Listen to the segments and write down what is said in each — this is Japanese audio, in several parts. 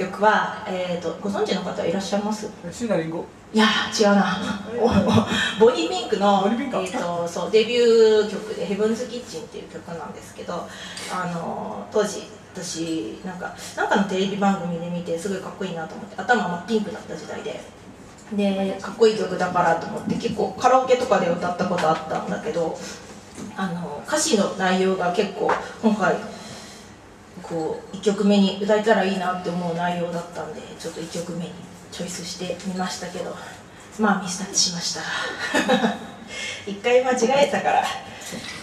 曲は、えっと、ご存知の方いらっしゃいます？椎名林檎いやー違うな。ボニーピンクのえー、とそうデビュー曲で「ヘブンズ・キッチン」っていう曲なんですけどあの当時私なんかなんかのテレビ番組で見てすごいかっこいいなと思って頭真っピンクだった時代で。でかっこいい曲だからと思って結構カラオケとかで歌ったことあったんだけどあの歌詞の内容が結構今回こう1曲目に歌えたらいいなって思う内容だったんでちょっと1曲目にチョイスしてみましたけどまあミスタッチしました。一回間違えたから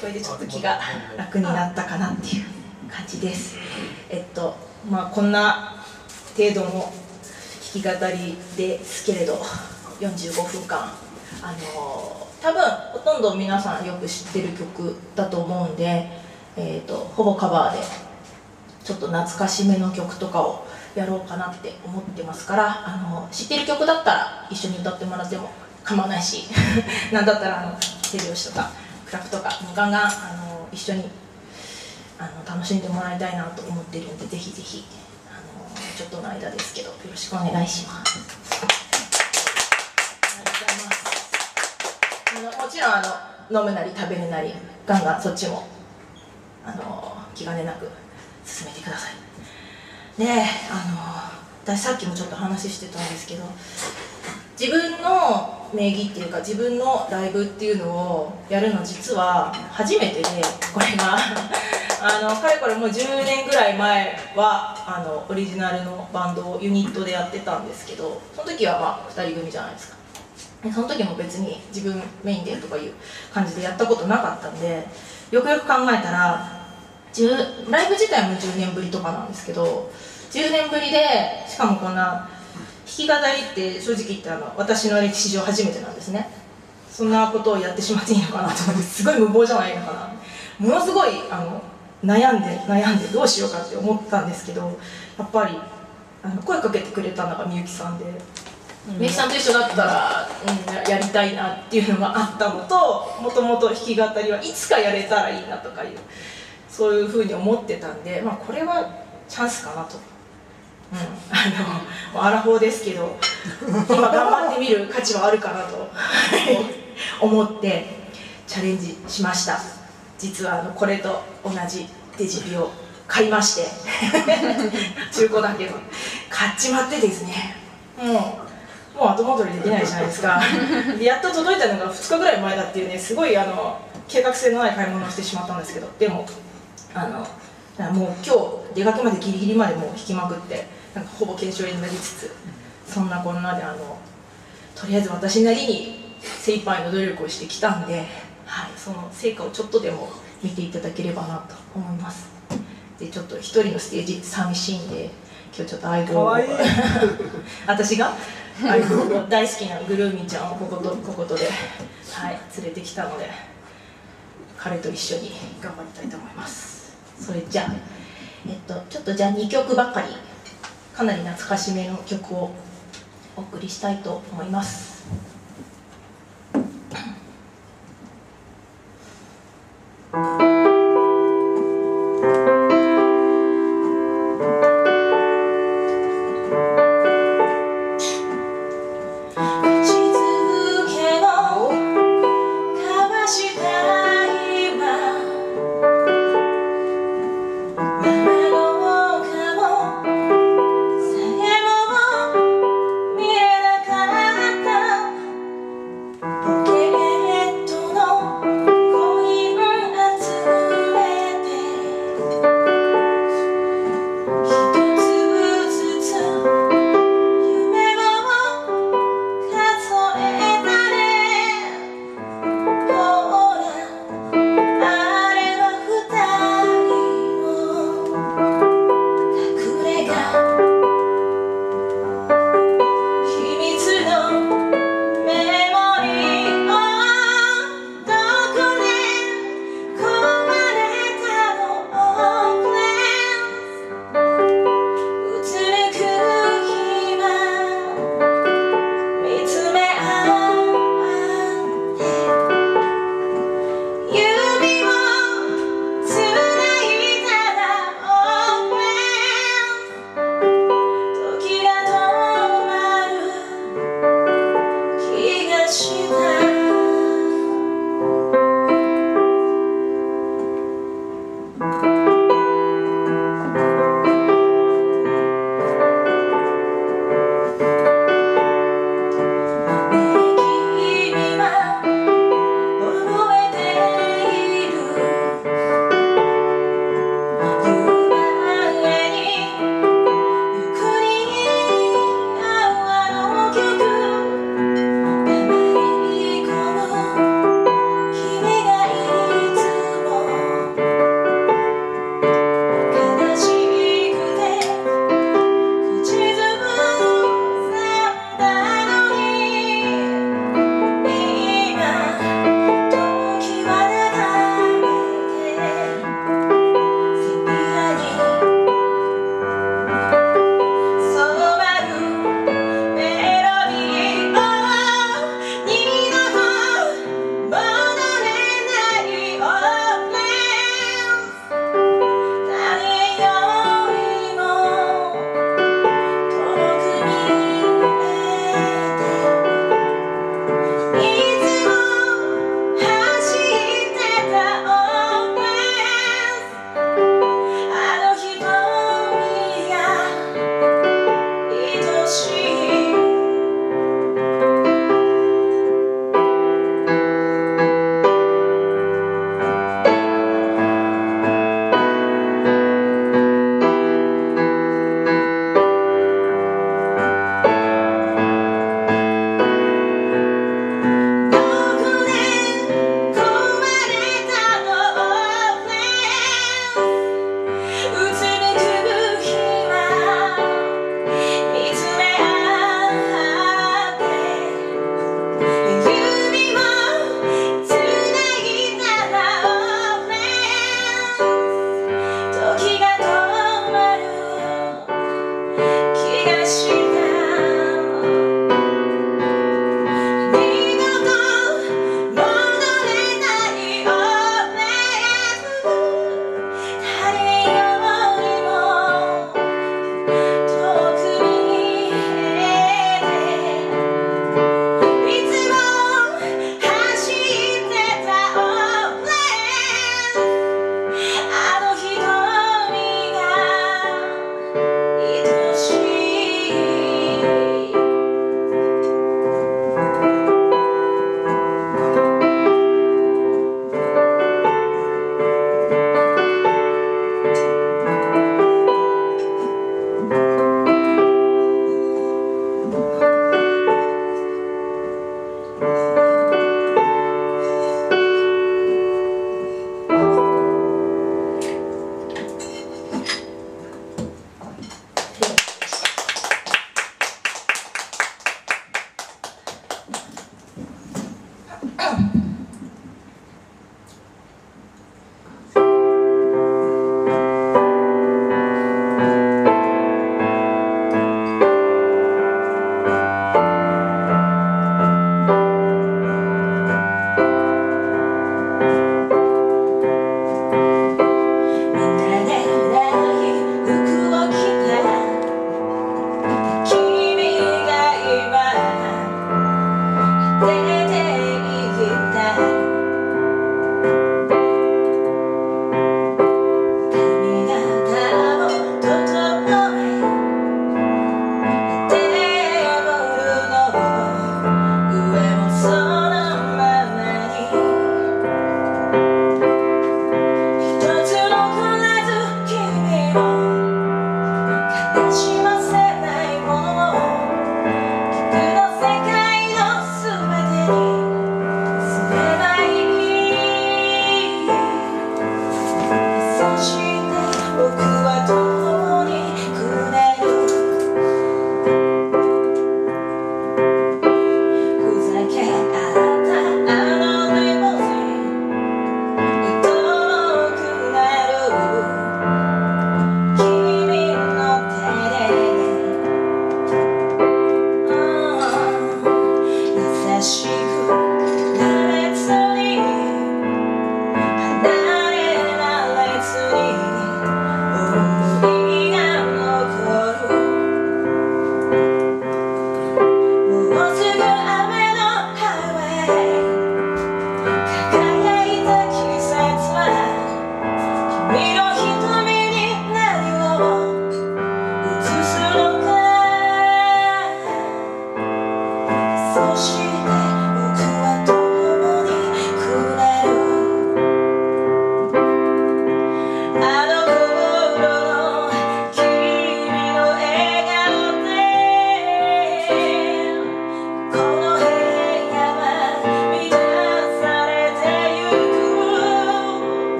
これでちょっと気が楽になったかなっていう感じです。えっとまあこんな程度の弾き語りですけれど45分間。あの多分ほとんど皆さんよく知ってる曲だと思うんで、えー、とほぼカバーでちょっと懐かしめの曲とかをやろうかなって思ってますからあの知ってる曲だったら一緒に歌ってもらっても構わないし なんだったらあの手拍子とかクラップとかもうガンガンあの一緒にあの楽しんでもらいたいなと思ってるんでぜひぜひあのちょっとの間ですけどよろしくお願いします。ありがとうございます。あのもちろんあの飲むなり食べるなりガンガンそっちもあの気兼ねなく進めてください。であの私さっきもちょっと話してたんですけど自分の名義っていうか自分のライブっていうのをやるの実は初めてでこれが。あのかれこれもう10年ぐらい前はあのオリジナルのバンドをユニットでやってたんですけどその時はまあ2人組じゃないですか。でその時も別に自分メインでとかいう感じでやったことなかったんでよくよく考えたらライブ自体も10年ぶりとかなんですけど10年ぶりでしかもこんな弾き語りって正直言ってあの私の歴史上初めてなんですね。そんなことをやってしまっていいのかなと思ってすごい無謀じゃないのかな。ものすごいあの悩んで悩んでどうしようかって思ったんですけどやっぱりあの声かけてくれたのがみゆきさんでみゆきさんと一緒だったら、うん、やりたいなっていうのがあったのともともと弾き語りはいつかやれたらいいなとかいうそういうふうに思ってたんで、まあ、これはチャンスかなと。うん、あのアラフォーですけど今頑張ってみる価値はあるかなと思ってチャレンジしました。実はあのこれと同じデジビを買いまして 中古だけど。買っちまってですね。もうもう後戻りできないじゃないですか。でやっと届いたのが2日ぐらい前だっていうねすごいあの計画性のない買い物をしてしまったんですけどでもあのもう今日出かけまでギリギリまでもう引きまくってなんかほぼ検証になりつつそんなこんなであのとりあえず私なりに精一杯の努力をしてきたんで、はい、その成果をちょっとでも見ていただければなと思います。でちょっと一人のステージ寂しいんで今日ちょっと相棒を。私が？相棒を大好きなグルーミーちゃんをこことこことで、はい、連れてきたので彼と一緒に頑張りたいと思いますそれじゃあ、えっと、ちょっとじゃあ2曲ばっかりかなり懐かしめの曲をお送りしたいと思います。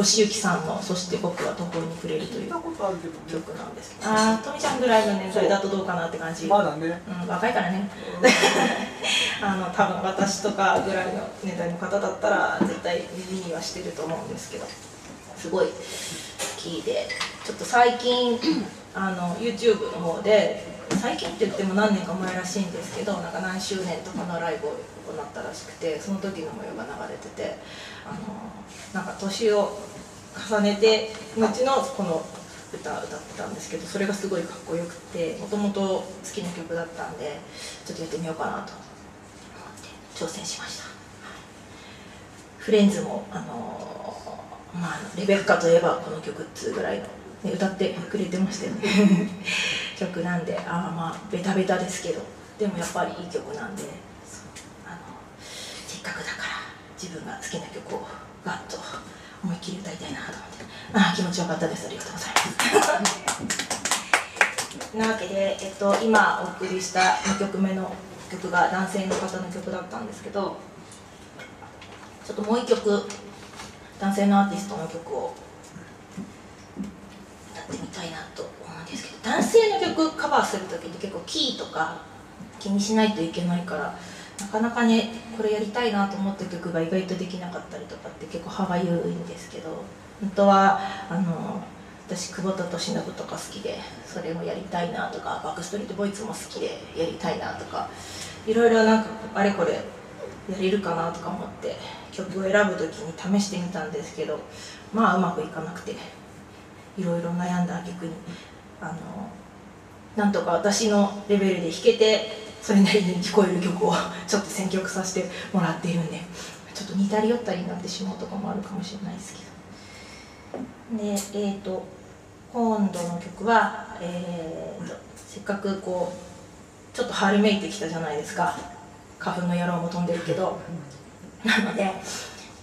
義行さんの「そして僕は途方に暮れる」という曲なんです。ああトミちゃんぐらいの年代だとどうかなって感じ、まだね。うん、若いからね。あの多分私とかぐらいの年代の方だったら絶対耳にはしてると思うんですけど。すごい好きで。ちょっと最近あの YouTube の方で最近って言っても何年か前らしいんですけどなんか何周年とかのライブを行ったらしくてその時の模様が流れててあのなんか年を重ねて後のこの歌歌ってたんですけどそれがすごいかっこよくてもともと好きな曲だったんでちょっとやってみようかなと思って挑戦しました。フレンズもあのまあレベッカといえばこの曲っつうぐらいの、ね、歌ってくれてましたよね。曲なんでああまあベタベタですけどでもやっぱりいい曲なんであのせっかくだから自分が好きな曲をガッと思いっきり歌いたいなと思って。ああ気持ちよかったです。ありがとうございます。なわけで、えっと、今お送りした2曲目の曲が男性の方の曲だったんですけどちょっともう1曲男性のアーティストの曲を歌ってみたいなと思うんですけど男性の曲カバーする時って結構キーとか気にしないといけないからなかなかねこれやりたいなと思った曲が意外とできなかったりとかって結構歯がゆいんですけど本当はあの私久保田利伸とか好きでそれもやりたいなとかバックストリートボイズも好きでやりたいなとかいろいろなんかあれこれやれるかなとか思って曲を選ぶ時に試してみたんですけどまあうまくいかなくて。いろいろ悩んだ挙句にあのなんとか私のレベルで弾けてそれなりに聞こえる曲を ちょっと選曲させてもらっているんでちょっと似たり寄ったりになってしまうとかもあるかもしれないですけど。でえっ、ー、と今度の曲は、えーと、せっかくこうちょっと春めいてきたじゃないですか。花粉の野郎も飛んでるけど。なので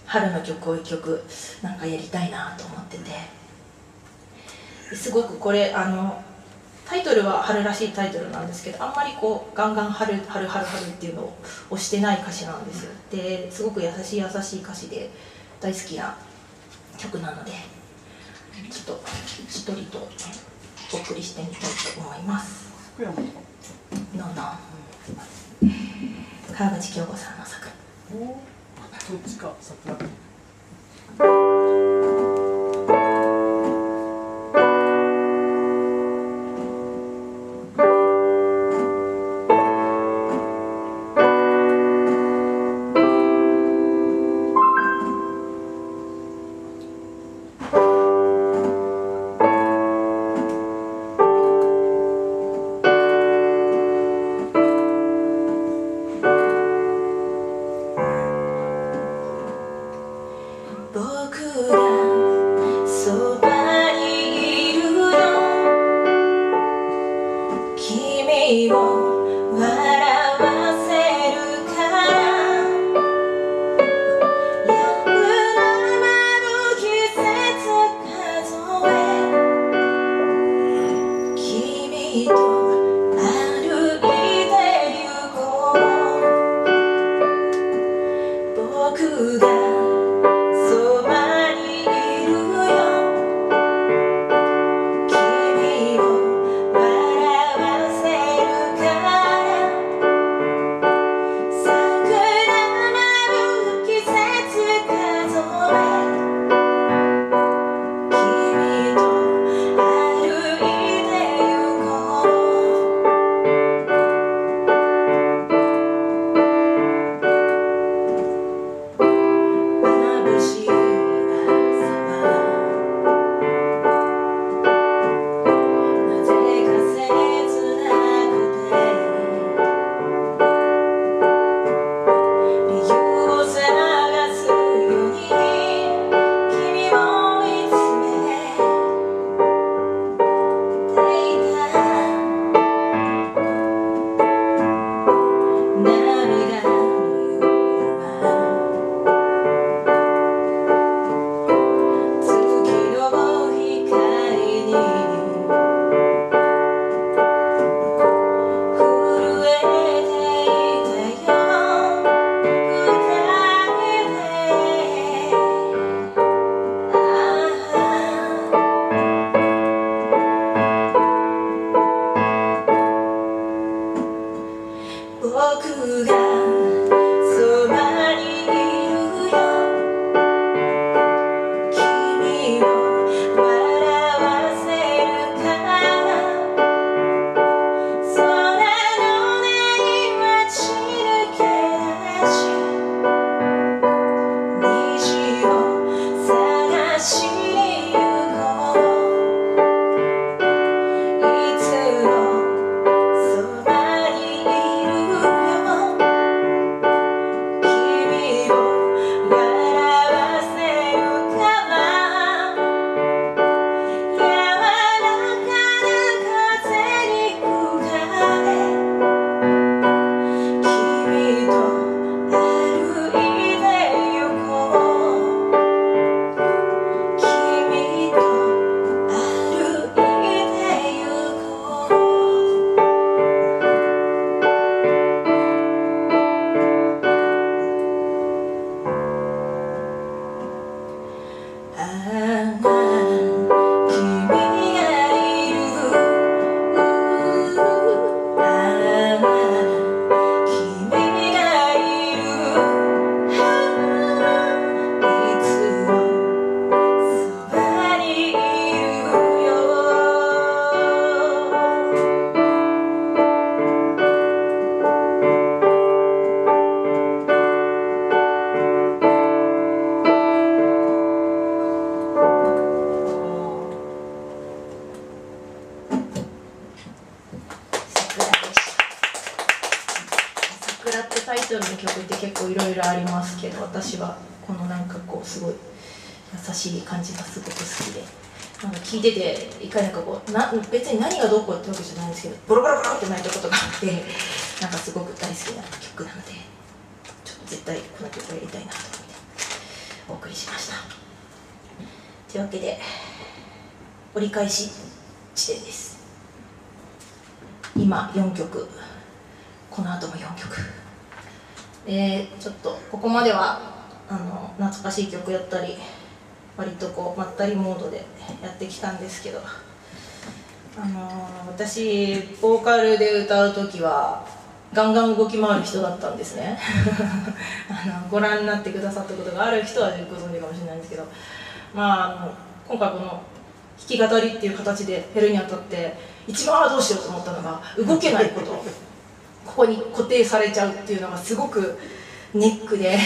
春の曲を一曲なんかやりたいなと思っててすごくこれあのタイトルは春らしいタイトルなんですけどあんまりこうガンガン春春春春っていうのを押してない歌詞なんですよ。ですごく優しい優しい歌詞で大好きな曲なのでちょっとしっとりとお送りしてみたいと思います。のん。のん。川口京子さんの作。おどっちか桜しい感じがすごく好きで。なんか聞いてて一回なんかこうな別に何がどうこうってわけじゃないんですけどボロボロボロって泣いたことがあってなんかすごく大好きな曲なのでちょっと絶対この曲をやりたいなと思ってお送りしました。というわけで折り返し地点です。今4曲。この後も4曲。でちょっとここまではあの懐かしい曲やったり割とこうまったりモードでやってきたんですけど。あの私ボーカルで歌う時はガンガン動き回る人だったんですね。あのご覧になってくださったことがある人はご存知かもしれないんですけど。まああの今回この弾き語りっていう形でやるにあたって一番どうしようと思ったのが動けないこと。ここに固定されちゃうっていうのがすごくネックで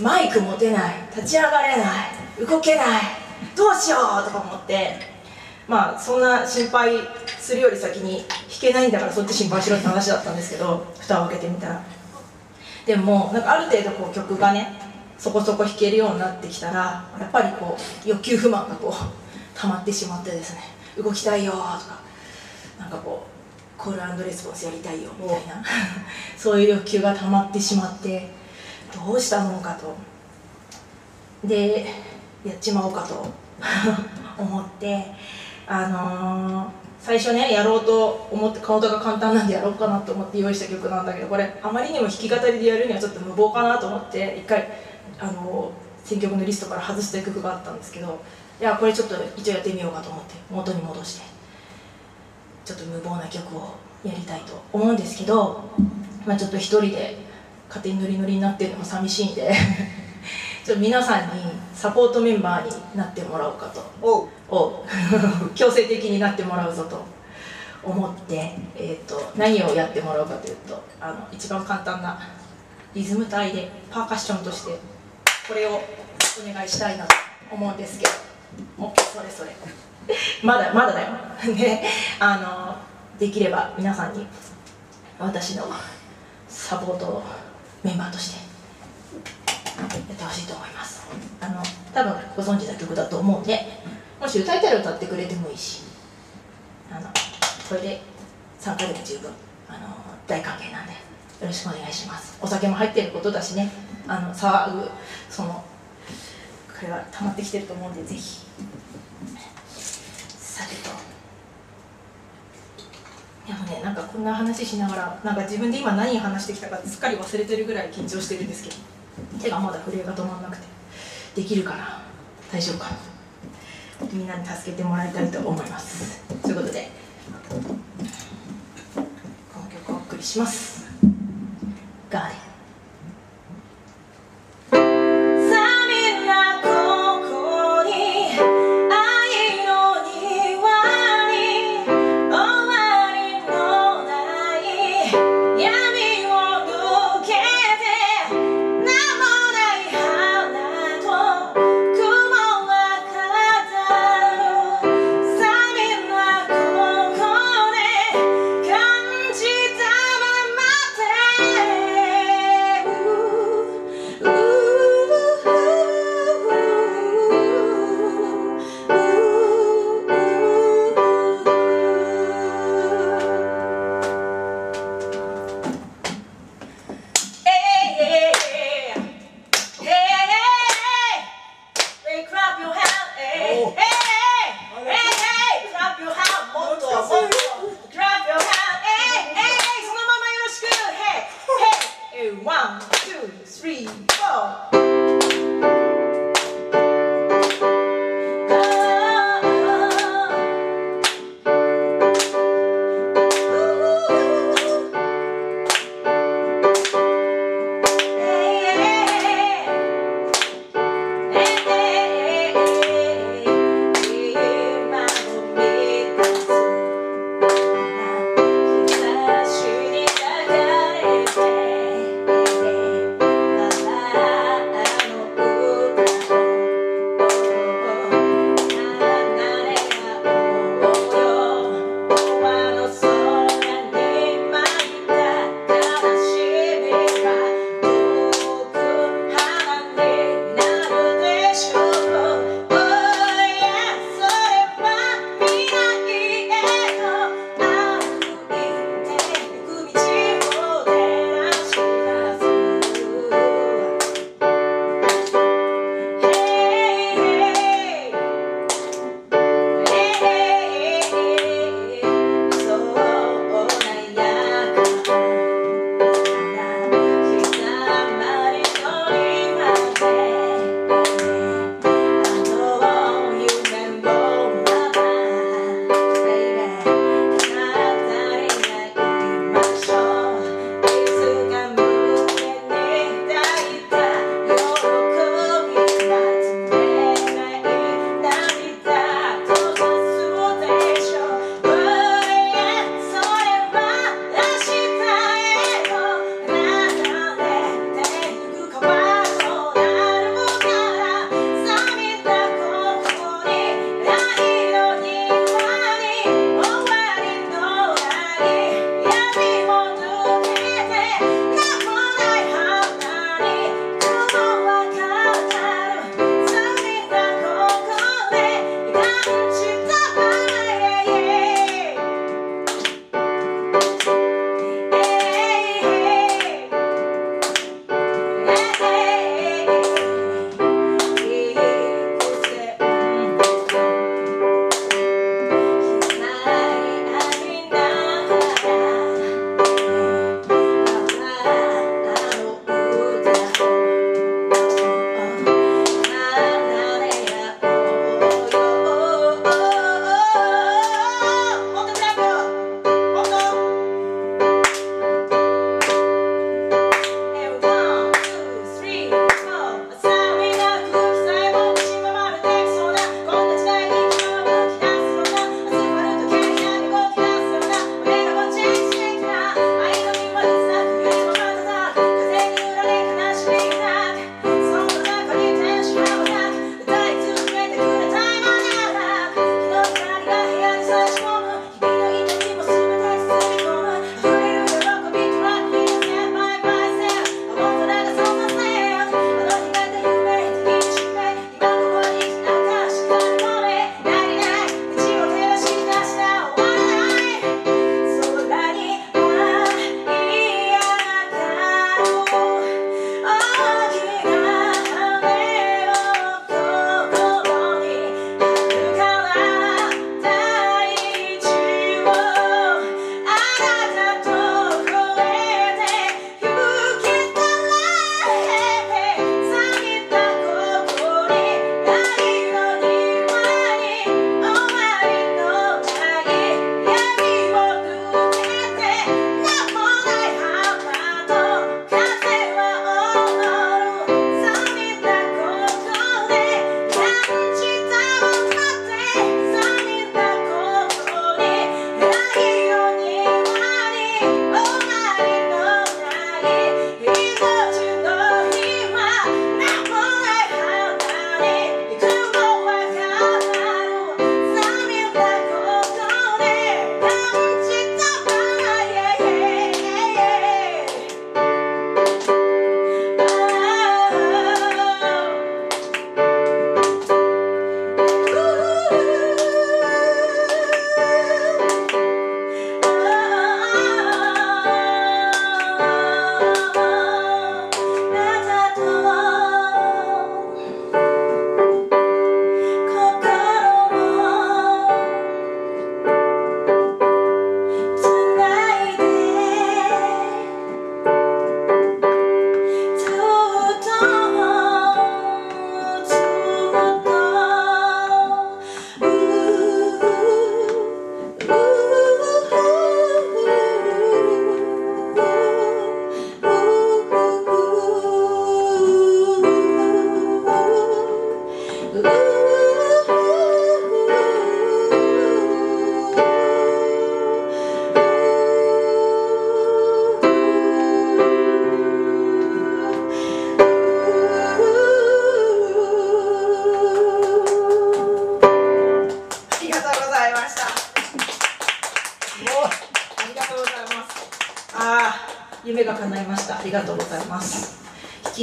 マイク持てない立ち上がれない動けないどうしようとか思ってまあそんな心配するより先に弾けないんだからそっち心配しろって話だったんですけど蓋を開けてみたら。でもなんかある程度こう曲がねそこそこ弾けるようになってきたらやっぱりこう欲求不満がこう溜まってしまってですね動きたいよとかなんかこうコールレスポンスやりたいよみたいな。そういう欲求が溜まってしまってどうしたものかと。でやっちまおうかと 思ってあのー最初ねやろうと思ってカウントが簡単なんでやろうかなと思って用意した曲なんだけどこれあまりにも弾き語りでやるにはちょっと無謀かなと思って一回あのー選曲のリストから外した曲があったんですけどいやこれちょっと一応やってみようかと思って元に戻してちょっと無謀な曲をやりたいと思うんですけど、まあ、ちょっと一人で勝手にノリノリになってるのも寂しいんで ちょっと皆さんにサポートメンバーになってもらおうかと。お 強制的になってもらうぞと。思って、えー、と何をやってもらうかというとあの一番簡単なリズム隊でパーカッションとしてこれをお願いしたいなと思うんですけど。OK それそれ。まだまだだよ。であのできれば皆さんに私のサポートメンバーとして。やってほしいと思います。あの多分ご存知な曲だと思うんでもし歌いたら歌ってくれてもいいしあのそれで参加でも十分あの大歓迎なんでよろしくお願いします。お酒も入ってることだしねあの騒ぐそのこれは溜まってきてると思うんでぜひ。さてと。でもねなんかこんな話しながらなんか自分で今何話してきたかすっかり忘れてるぐらい緊張してるんですけど。手がまだ震えが止まんなくて。できるかな大丈夫かな。みんなに助けてもらいたいと思います。ということでこの曲をお送りします。ガーデン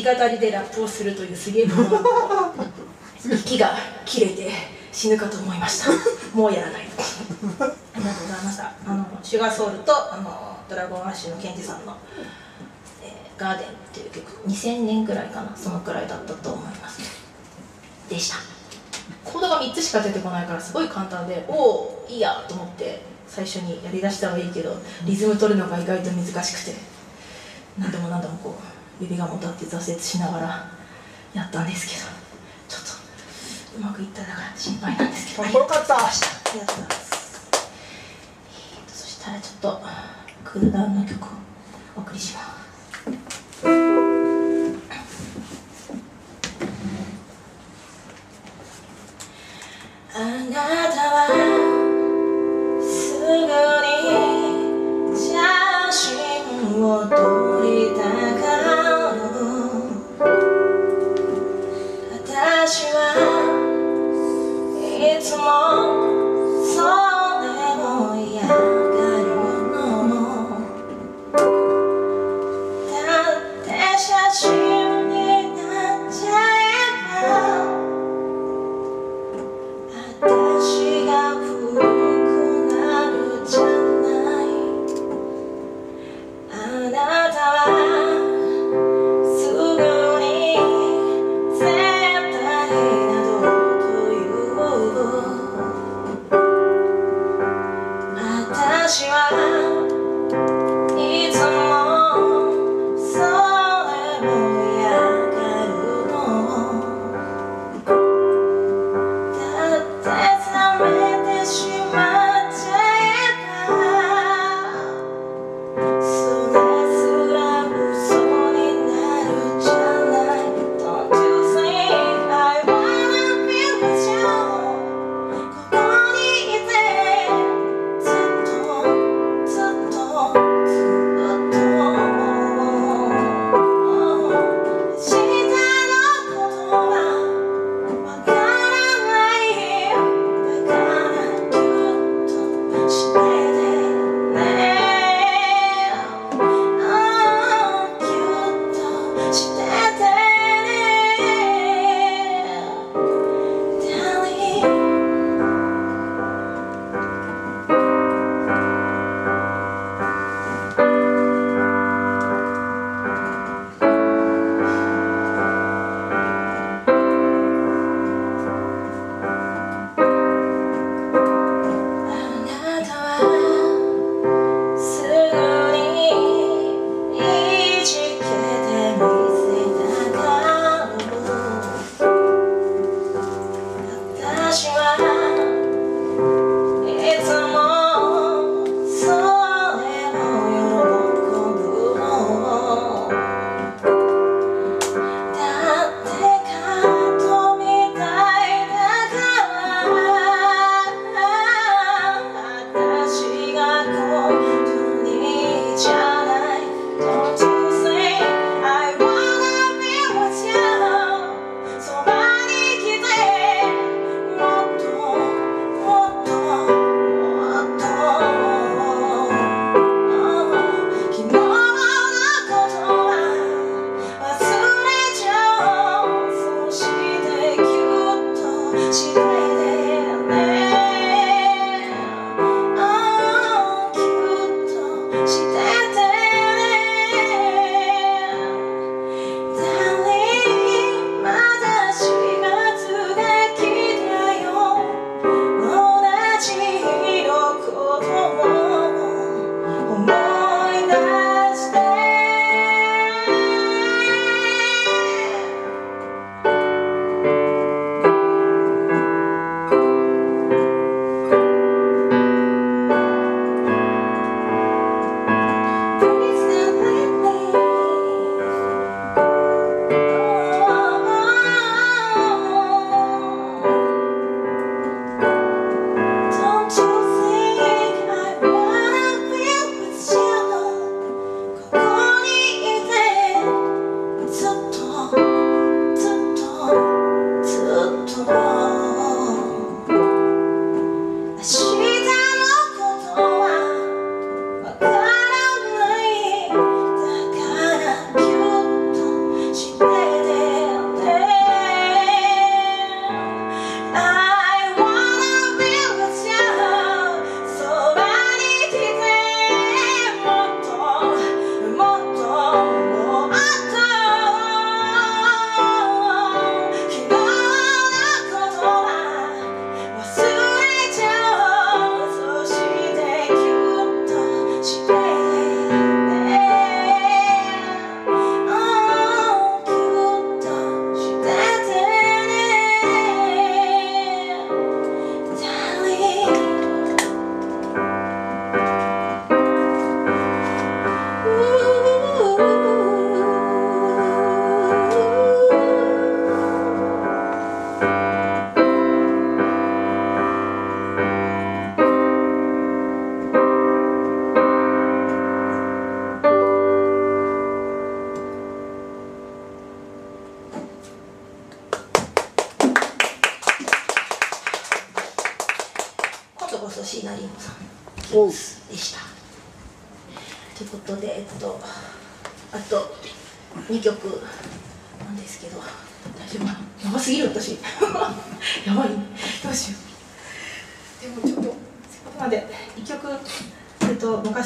き語りでラップをするというすげえもの 息が切れて死ぬかと思いました。もうやらない。ありがとうございましたあのシュガーソウルとあのドラゴンアッシュのケンジさんの「えーガーデン」っていう曲2000年くらいかなそのくらいだったと思います。でした。コードが3つしか出てこないからすごい簡単でおおいいやと思って最初にやりだしたはいいけどリズム取るのが意外と難しくて何度も何度もこう指がもたって挫折しながらやったんですけどちょっとうまくいっただから心配なんですけど。かっこよかった。ありがとうございます。えーとそしたらちょっとクールダウンの曲をお送りします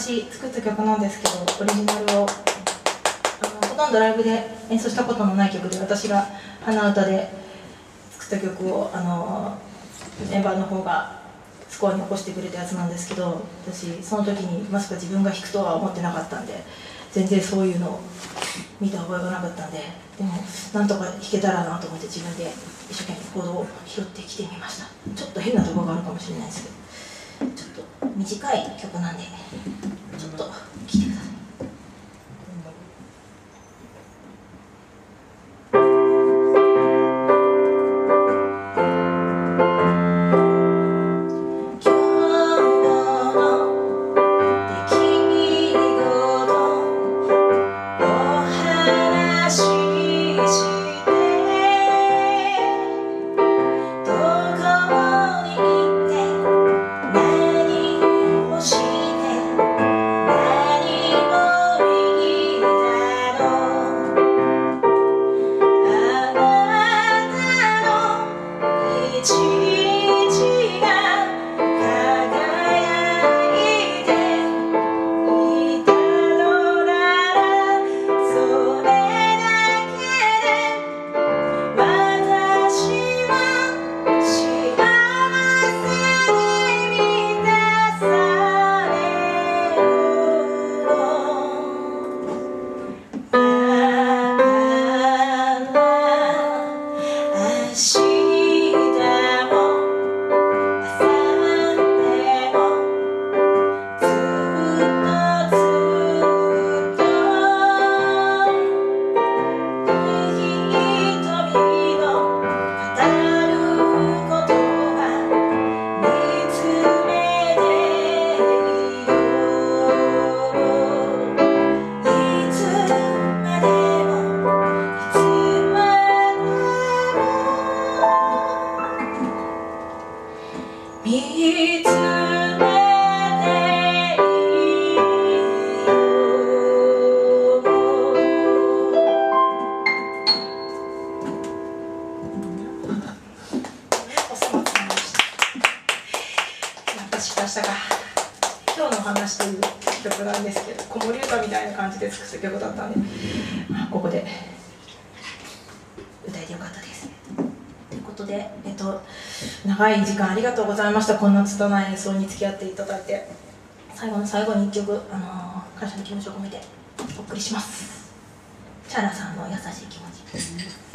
と昔作った曲なんですけどオリジナルをあのほとんどライブで演奏したことのない曲で私が鼻歌で作った曲をあのメンバーの方がスコアに起こしてくれたやつなんですけど私その時にまさか自分が弾くとは思ってなかったんで全然そういうのを見た覚えがなかったんででもなんとか弾けたらなと思って自分で一生懸命コードを拾ってきてみました。ちょっと変なところがあるかもしれないですけどちょっと短い曲なんで。ちょっと。とうございました。こんな拙い演奏に付き合っていただいて、最後の最後に一曲、あのー感謝の気持ちを込めてお送りします。チャラさんの優しい気持ち。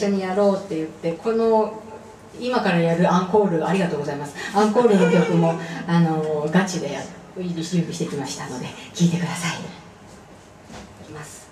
一緒にやろうって言ってこの今からやるアンコールありがとうございます。アンコールの曲もあのガチでや準備してきましたので聴いてください。いきます。